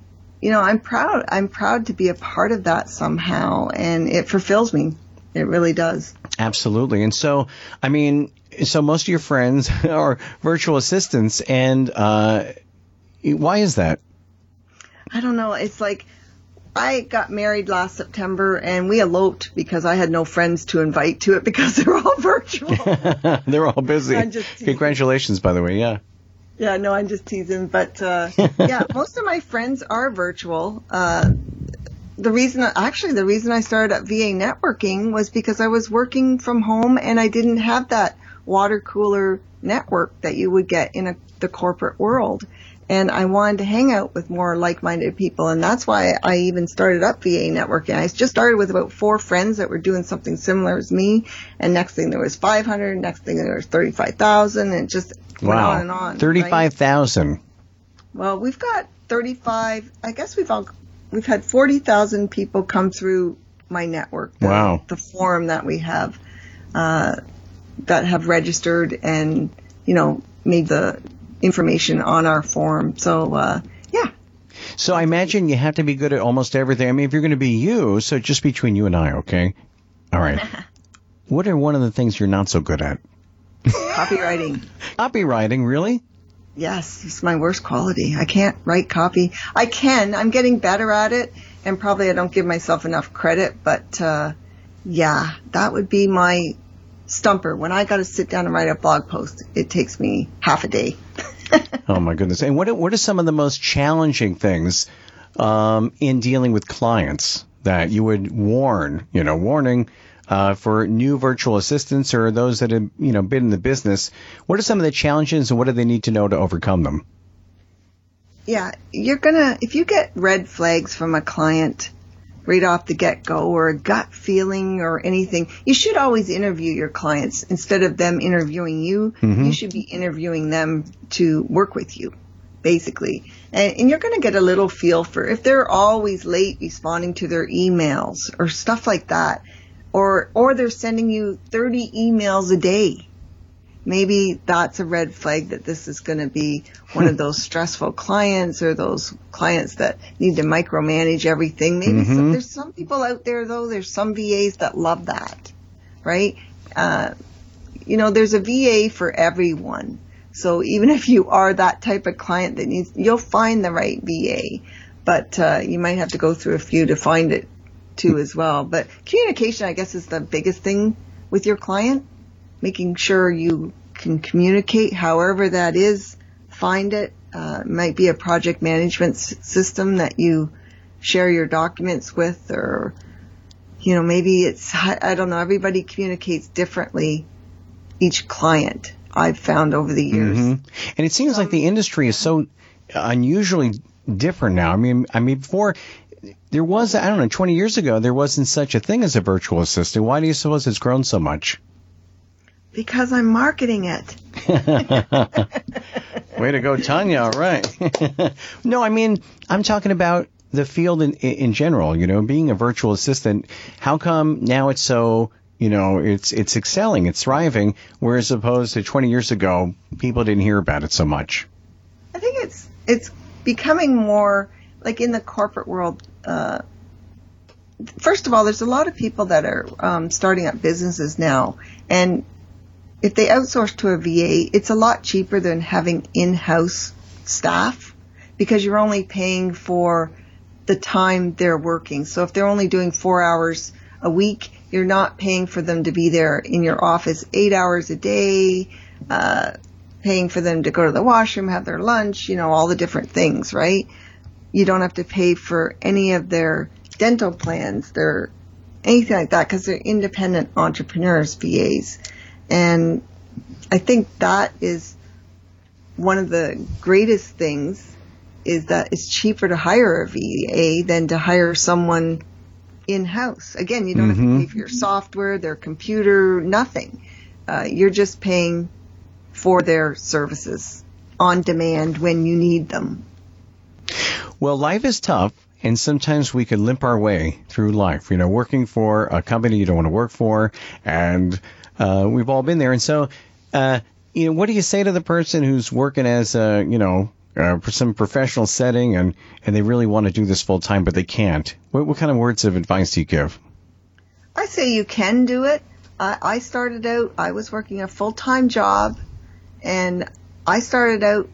[SPEAKER 2] you know, I'm proud, I'm proud to be a part of that somehow, and it fulfills me. It really does.
[SPEAKER 1] Absolutely. And so, I mean, so most of your friends are virtual assistants, and uh, why is that?
[SPEAKER 2] I don't know. It's like I got married last September and we eloped because I had no friends to invite to it because they're all virtual.
[SPEAKER 1] they're all busy. Congratulations, by the way. Yeah.
[SPEAKER 2] Yeah, no, I'm just teasing. But uh, yeah, most of my friends are virtual. Uh, the reason, actually, the reason I started at VA Networking was because I was working from home and I didn't have that water cooler network that you would get in a, the corporate world and I wanted to hang out with more like-minded people, and that's why I even started up VA networking. I just started with about four friends that were doing something similar as me, and next thing there was 500, next thing there was 35,000, and just wow. went on and on.
[SPEAKER 1] 35,000.
[SPEAKER 2] Right? Well, we've got 35. I guess we've all we've had 40,000 people come through my network.
[SPEAKER 1] The, wow.
[SPEAKER 2] The forum that we have uh, that have registered and you know made the information on our form. So, uh, yeah.
[SPEAKER 1] So I imagine you have to be good at almost everything. I mean, if you're going to be you, so just between you and I, okay? All right. what are one of the things you're not so good at?
[SPEAKER 2] Copywriting.
[SPEAKER 1] Copywriting, really?
[SPEAKER 2] Yes, it's my worst quality. I can't write copy. I can. I'm getting better at it, and probably I don't give myself enough credit. But uh, yeah, that would be my stumper. When I got to sit down and write a blog post, it takes me half a day.
[SPEAKER 1] oh my goodness! And what what are some of the most challenging things um, in dealing with clients that you would warn? You know, warning. Uh, for new virtual assistants or those that have you know been in the business, what are some of the challenges and what do they need to know to overcome them?
[SPEAKER 2] Yeah, you're gonna if you get red flags from a client, right off the get go or a gut feeling or anything. You should always interview your clients instead of them interviewing you. Mm-hmm. You should be interviewing them to work with you, basically. And, and you're going to get a little feel for if they're always late responding to their emails or stuff like that. Or, or they're sending you 30 emails a day maybe that's a red flag that this is going to be one of those stressful clients or those clients that need to micromanage everything. Maybe mm-hmm. some, there's some people out there though, there's some VAs that love that, right? Uh, you know, there's a VA for everyone. So even if you are that type of client that needs, you'll find the right VA, but uh, you might have to go through a few to find it too as well. But communication, I guess, is the biggest thing with your client making sure you can communicate however that is, find it. Uh, it might be a project management s- system that you share your documents with or, you know, maybe it's, I don't know, everybody communicates differently each client I've found over the years. Mm-hmm.
[SPEAKER 1] And it seems um, like the industry is so unusually different now. I mean, I mean, before there was, I don't know, 20 years ago, there wasn't such a thing as a virtual assistant. Why do you suppose it's grown so much?
[SPEAKER 2] Because I'm marketing it.
[SPEAKER 1] Way to go, Tawnya. All right. no, I mean, I'm talking about the field in, in general, you know, being a virtual assistant. How come now it's so, you know, it's, it's excelling, it's thriving, whereas opposed to 20 years ago, people didn't hear about it so much?
[SPEAKER 2] I think it's, it's becoming more like in the corporate world, uh, first of all, there's a lot of people that are um, starting up businesses now, and if they outsource to a VA, it's a lot cheaper than having in-house staff because you're only paying for the time they're working. So if they're only doing four hours a week, you're not paying for them to be there in your office eight hours a day, uh, paying for them to go to the washroom, have their lunch, you know, all the different things, right? You don't have to pay for any of their dental plans, their anything like that because they're independent entrepreneurs, VAs. And I think that is one of the greatest things is that it's cheaper to hire a VA than to hire someone in house. Again, you don't mm-hmm. have to mm-hmm. pay for your software, their computer, nothing. Uh, you're just paying for their services on demand when you need them.
[SPEAKER 1] Well, life is tough, and sometimes we can limp our way through life. You know, working for a company you don't want to work for, and uh, we've all been there. And so, uh, you know, what do you say to the person who's working as a, you know, uh, some professional setting and, and they really want to do this full time, but they can't. What, what kind of words of advice do you give?
[SPEAKER 2] I say you can do it. I, I started out, I was working a full time job and I started out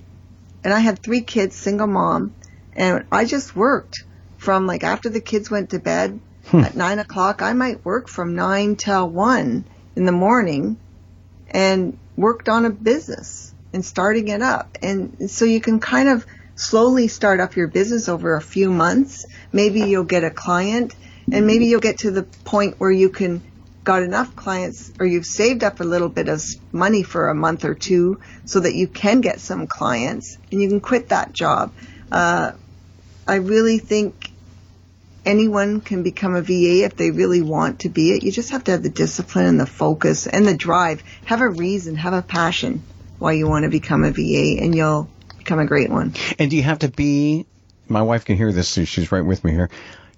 [SPEAKER 2] and I had three kids, single mom, and I just worked from like after the kids went to bed hmm. at nine o'clock. I might work from nine till one in the morning and worked on a business and starting it up. And so you can kind of slowly start up your business over a few months. Maybe you'll get a client and maybe you'll get to the point where you can got enough clients or you've saved up a little bit of money for a month or two so that you can get some clients and you can quit that job. Uh, I really think anyone can become a VA if they really want to be it. You just have to have the discipline and the focus and the drive. Have a reason, have a passion why you want to become a VA, and you'll become a great one.
[SPEAKER 1] And do you have to be? My wife can hear this; she's right with me here.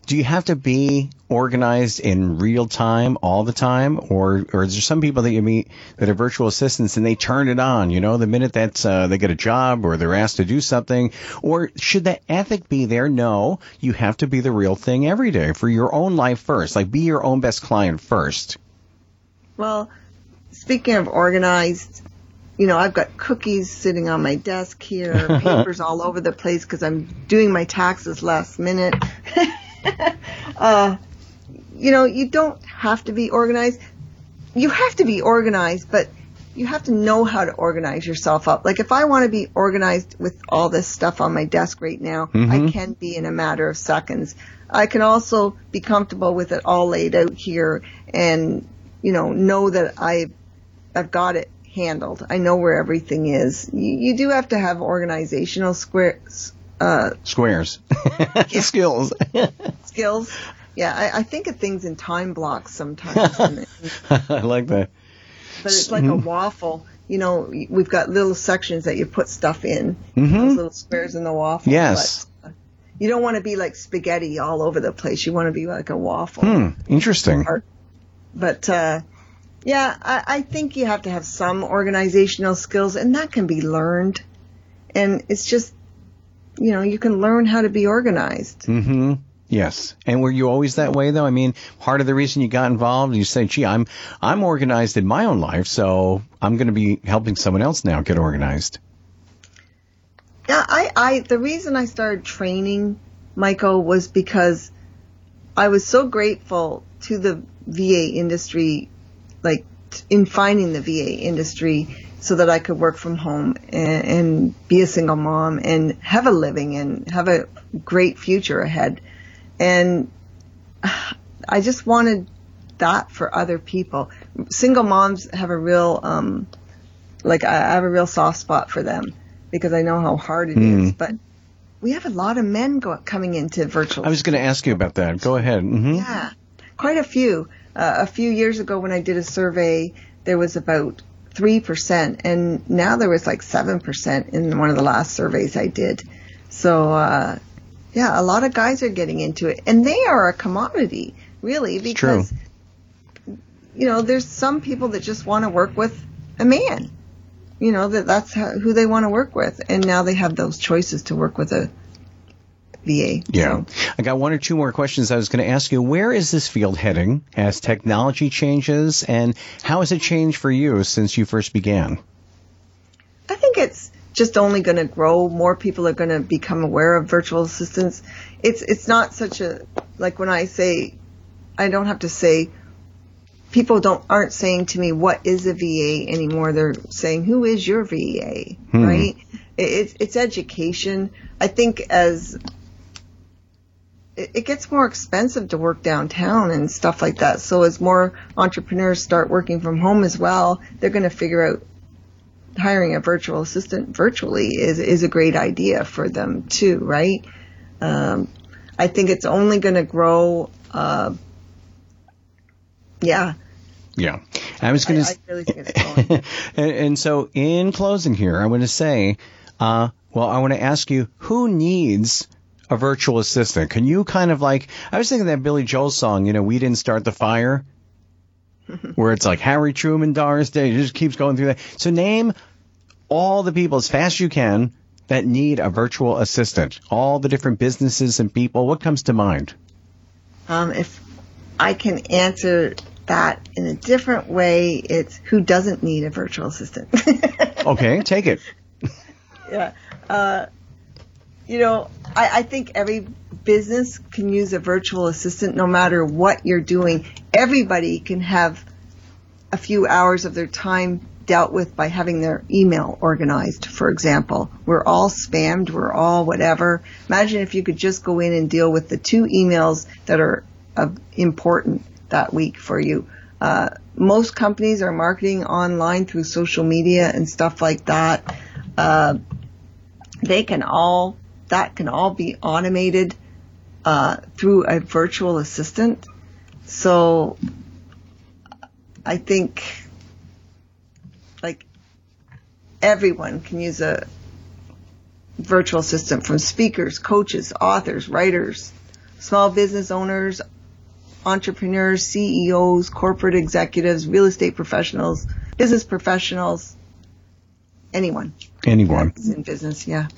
[SPEAKER 1] Do you have to be organized in real time all the time, or or is there some people that you meet that are virtual assistants and they turn it on? You know, the minute that uh, they get a job or they're asked to do something, or should that ethic be there? No, you have to be the real thing every day for your own life first. Like be your own best client first.
[SPEAKER 2] Well, speaking of organized, you know, I've got cookies sitting on my desk here, papers all over the place because I'm doing my taxes last minute. uh, you know, you don't have to be organized. You have to be organized, but you have to know how to organize yourself up. Like if I want to be organized with all this stuff on my desk right now, mm-hmm. I can be in a matter of seconds. I can also be comfortable with it all laid out here and, you know, know that I, I've got it handled. I know where everything is. You, you do have to have organizational squares. Uh,
[SPEAKER 1] Squares. Skills.
[SPEAKER 2] Skills. Yeah, I, I, think of things in time blocks sometimes.
[SPEAKER 1] I like that.
[SPEAKER 2] But it's like mm-hmm. a waffle. You know, we've got little sections that you put stuff in. Mm-hmm. Those little squares in the waffle.
[SPEAKER 1] Yes. But, uh,
[SPEAKER 2] you don't want to be like spaghetti all over the place. You want to be like a waffle.
[SPEAKER 1] Hmm. Interesting.
[SPEAKER 2] But uh, yeah, I, I think you have to have some organizational skills, and that can be learned. And it's just, you know, you can learn how to be organized.
[SPEAKER 1] Mm-hmm. Yes. And were you always that way though? I mean, part of the reason you got involved, you say, gee, I'm, I'm organized in my own life, so I'm going to be helping someone else now get organized.
[SPEAKER 2] Yeah, I, I, the reason I started training, Michael, was because I was so grateful to the VA industry like in finding the VA industry so that I could work from home and, and, be a single mom and have a living and have a great future ahead. And I just wanted that for other people. Single moms have a real, um, like I have a real soft spot for them because I know how hard it mm. is. But we have a lot of men go, coming into virtual.
[SPEAKER 1] I was going to ask you about that. Go ahead. Mm-hmm.
[SPEAKER 2] Yeah, quite a few. Uh, a few years ago when I did a survey, there was about 3%, and now there was like 7% in one of the last surveys I did. So, uh, yeah, a lot of guys are getting into it, and they are a commodity, really, because, you know, there's some people that just want to work with a man. You know, that that's how, who they want to work with, and now they have those choices to work with a VA.
[SPEAKER 1] Yeah. I got one or two more questions I was going to ask you. Where is this field heading as technology changes, and how has it changed for you since you first began?
[SPEAKER 2] I think it's just only going to grow. More people are going to become aware of virtual assistants. It's it's not such a like when I say I don't have to say people don't aren't saying to me what is a VA anymore. They're saying who is your VA,
[SPEAKER 1] Hmm.
[SPEAKER 2] right? It, it's it's education. I think as it, gets more expensive to work downtown and stuff like that. So as more entrepreneurs start working from home as well, they're going to figure out hiring a virtual assistant virtually is is a great idea for them too, right? Um, I think it's only going to grow. Uh, yeah,
[SPEAKER 1] Yeah. I was going to.
[SPEAKER 2] really think it's growing.
[SPEAKER 1] and, and so, in closing here, I want to say, uh, well, I want to ask you, who needs a virtual assistant? Can you kind of like, I was thinking that Billy Joel song, you know, we didn't start the fire, where it's like Harry Truman, Doris Day, it just keeps going through that. So name all the people as fast as you can that need a virtual assistant. All the different businesses and people. What comes to mind?
[SPEAKER 2] Um, if I can answer that in a different way, it's who doesn't need a virtual assistant.
[SPEAKER 1] Okay, take it.
[SPEAKER 2] yeah. Uh, you know, I, I think every business can use a virtual assistant no matter what you're doing. Everybody can have a few hours of their time dealt with by having their email organized, for example. We're all spammed, we're all whatever. Imagine if you could just go in and deal with the two emails that are of important that week for you. Uh, most companies are marketing online through social media and stuff like that. Uh, they can all that can all be automated uh, through a virtual assistant. So I think like everyone can use a virtual assistant from speakers, coaches, authors, writers, small business owners, entrepreneurs, CEOs, corporate executives, real estate professionals, business professionals, anyone
[SPEAKER 1] Anyone.
[SPEAKER 2] in business. Yeah.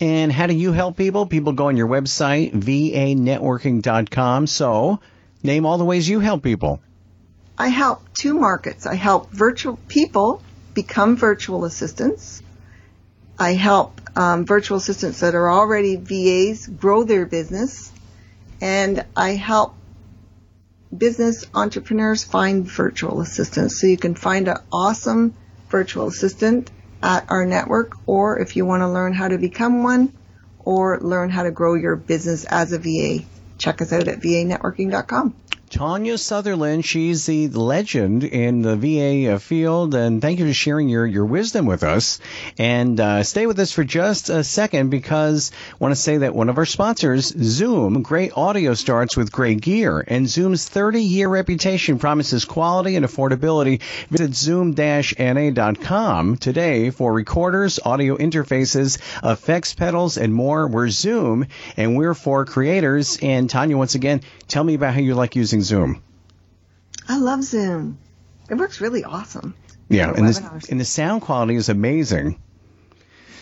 [SPEAKER 1] And how do you help people? People go on your website, vanetworking.com. So, name all the ways you help people.
[SPEAKER 2] I help two markets. I help virtual people become virtual assistants. I help um, virtual assistants that are already VAs grow their business. And I help business entrepreneurs find virtual assistants. So you can find an awesome virtual assistant at our network, or if you want to learn how to become one, or learn how to grow your business as a VA, check us out at vanetworking.com.
[SPEAKER 1] Tawnya Sutherland, she's the legend in the VA uh, field, and thank you for sharing your, your wisdom with us. And uh, stay with us for just a second because I want to say that one of our sponsors, Zoom, great audio starts with great gear, and Zoom's 30 year reputation promises quality and affordability. Visit zoom-na.com today for recorders, audio interfaces, effects pedals, and more. We're Zoom, and we're for creators. And Tawnya, once again, tell me about how you like using Zoom.
[SPEAKER 2] I love Zoom. It works really awesome.
[SPEAKER 1] Yeah, and, this, and the sound quality is amazing.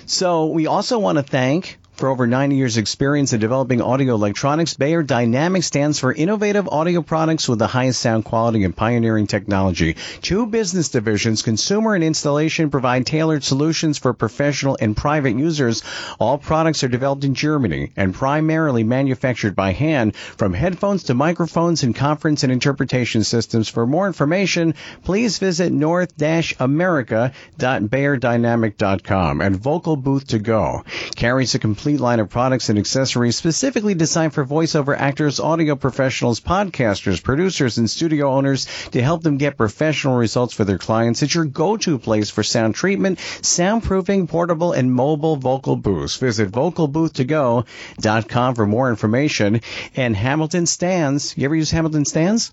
[SPEAKER 1] So we also want to thank, for over 90 years experience in developing audio electronics, Beyerdynamics stands for innovative audio products with the highest sound quality and pioneering technology. Two business divisions, consumer and installation, provide tailored solutions for professional and private users. All products are developed in Germany and primarily manufactured by hand, from headphones to microphones and conference and interpretation systems. For more information, please visit north-america.beyerdynamic.com and Vocal Booth to Go carries a complete line of products and accessories specifically designed for voiceover actors, audio professionals, podcasters, producers, and studio owners to help them get professional results for their clients. It's your go-to place for sound treatment, soundproofing, portable, and mobile vocal booths. Visit vocalbooth2go.com for more information. And Hamilton Stands. You ever use Hamilton Stands?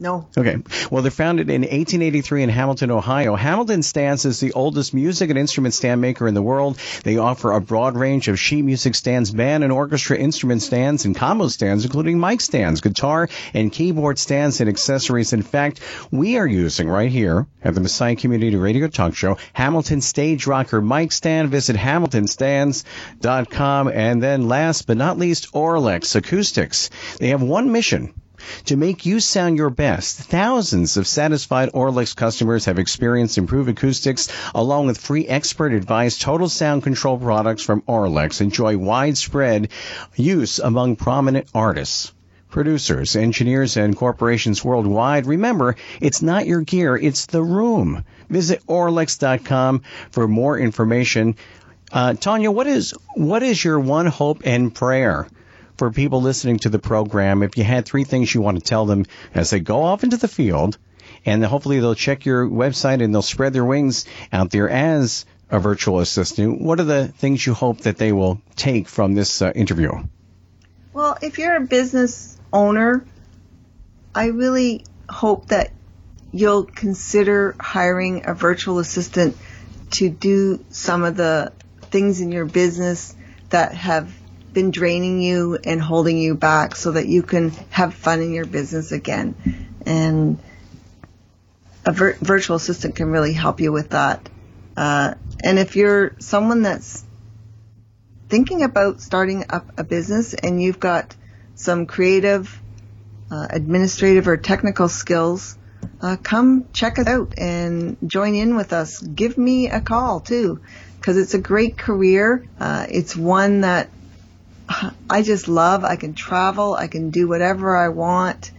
[SPEAKER 2] No.
[SPEAKER 1] Okay. Well, they're founded in 1883 in Hamilton, Ohio. Hamilton Stands is the oldest music and instrument stand maker in the world. They offer a broad range of sheet music stands, band and orchestra instrument stands, and combo stands, including mic stands, guitar and keyboard stands, and accessories. In fact, we are using right here at the Messiah Community Radio Talk Show Hamilton Stage Rocker mic stand. Visit hamiltonstands.com. And then last but not least, Auralex Acoustics. They have one mission to make you sound your best, thousands of satisfied Auralex customers have experienced improved acoustics along with free expert advice. Total sound control products from Auralex enjoy widespread use among prominent artists producers, engineers, and corporations worldwide. Remember, it's not your gear, it's the room. Visit Auralex.com for more information. Uh, Tawnya, what is what is your one hope and prayer for people listening to the program, if you had three things you want to tell them as they go off into the field, and hopefully they'll check your website and they'll spread their wings out there as a virtual assistant, what are the things you hope that they will take from this uh, interview?
[SPEAKER 2] Well, if you're a business owner, I really hope that you'll consider hiring a virtual assistant to do some of the things in your business that have been draining you and holding you back so that you can have fun in your business again. And a vir- virtual assistant can really help you with that. Uh, and if you're someone that's thinking about starting up a business and you've got some creative, uh, administrative, or technical skills, uh, come check us out and join in with us. Give me a call too, because it's a great career. Uh, it's one that I just love. I can travel. I can do whatever I want,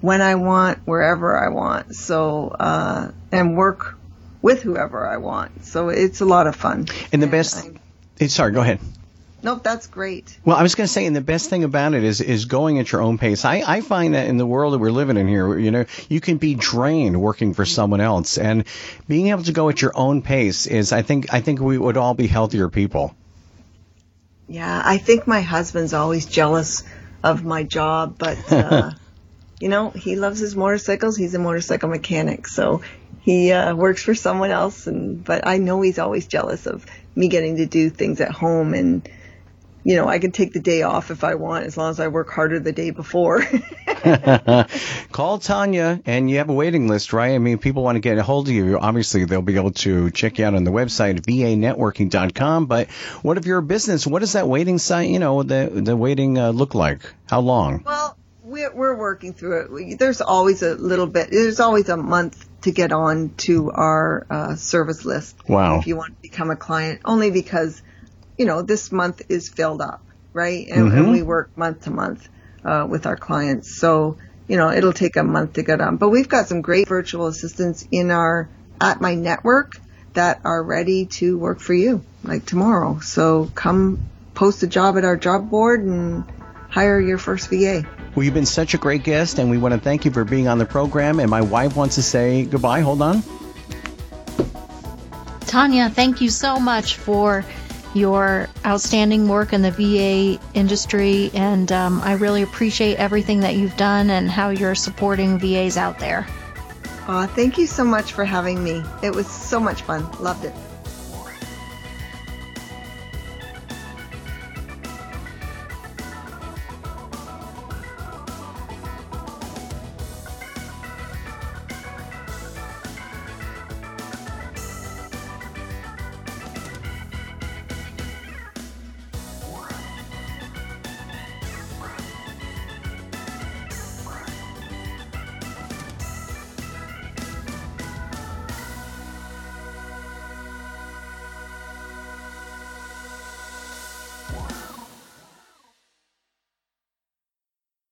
[SPEAKER 2] when I want, wherever I want. So, uh, and work with whoever I want. So it's a lot of fun.
[SPEAKER 1] And the best, I'm, sorry, go ahead.
[SPEAKER 2] Nope, that's great.
[SPEAKER 1] Well, I was going to say, and the best thing about it is is going at your own pace. I, I find that in the world that we're living in here, you know, you can be drained working for someone else, and being able to go at your own pace is, I think, I think we would all be healthier people.
[SPEAKER 2] Yeah, I think my husband's always jealous of my job, but uh, you know, he loves his motorcycles. He's a motorcycle mechanic, so he uh, works for someone else. And but I know he's always jealous of me getting to do things at home and you know, I can take the day off if I want as long as I work harder the day before.
[SPEAKER 1] Call Tawnya and you have a waiting list, right? I mean, people want to get a hold of you. Obviously, they'll be able to check you out on the website, vanetworking.com. But what if you're a business? What does that waiting site, you know, the, the waiting uh, look like? How long?
[SPEAKER 2] Well, we're, we're working through it. There's always a little bit, there's always a month to get on to our uh, service list.
[SPEAKER 1] Wow.
[SPEAKER 2] If you want to become a client, only because you know, this month is filled up, right? And, mm-hmm. and we work month to month uh, with our clients. So, you know, it'll take a month to get on. But we've got some great virtual assistants in our, at my network that are ready to work for you, like tomorrow. So come post a job at our job board and hire your first VA.
[SPEAKER 1] Well, you've been such a great guest, and we want to thank you for being on the program. And my wife wants to say goodbye. Hold on.
[SPEAKER 3] Tawnya, thank you so much for your outstanding work in the VA industry, and um, I really appreciate everything that you've done and how you're supporting VAs out there.
[SPEAKER 2] Uh, thank you so much for having me. It was so much fun. Loved it.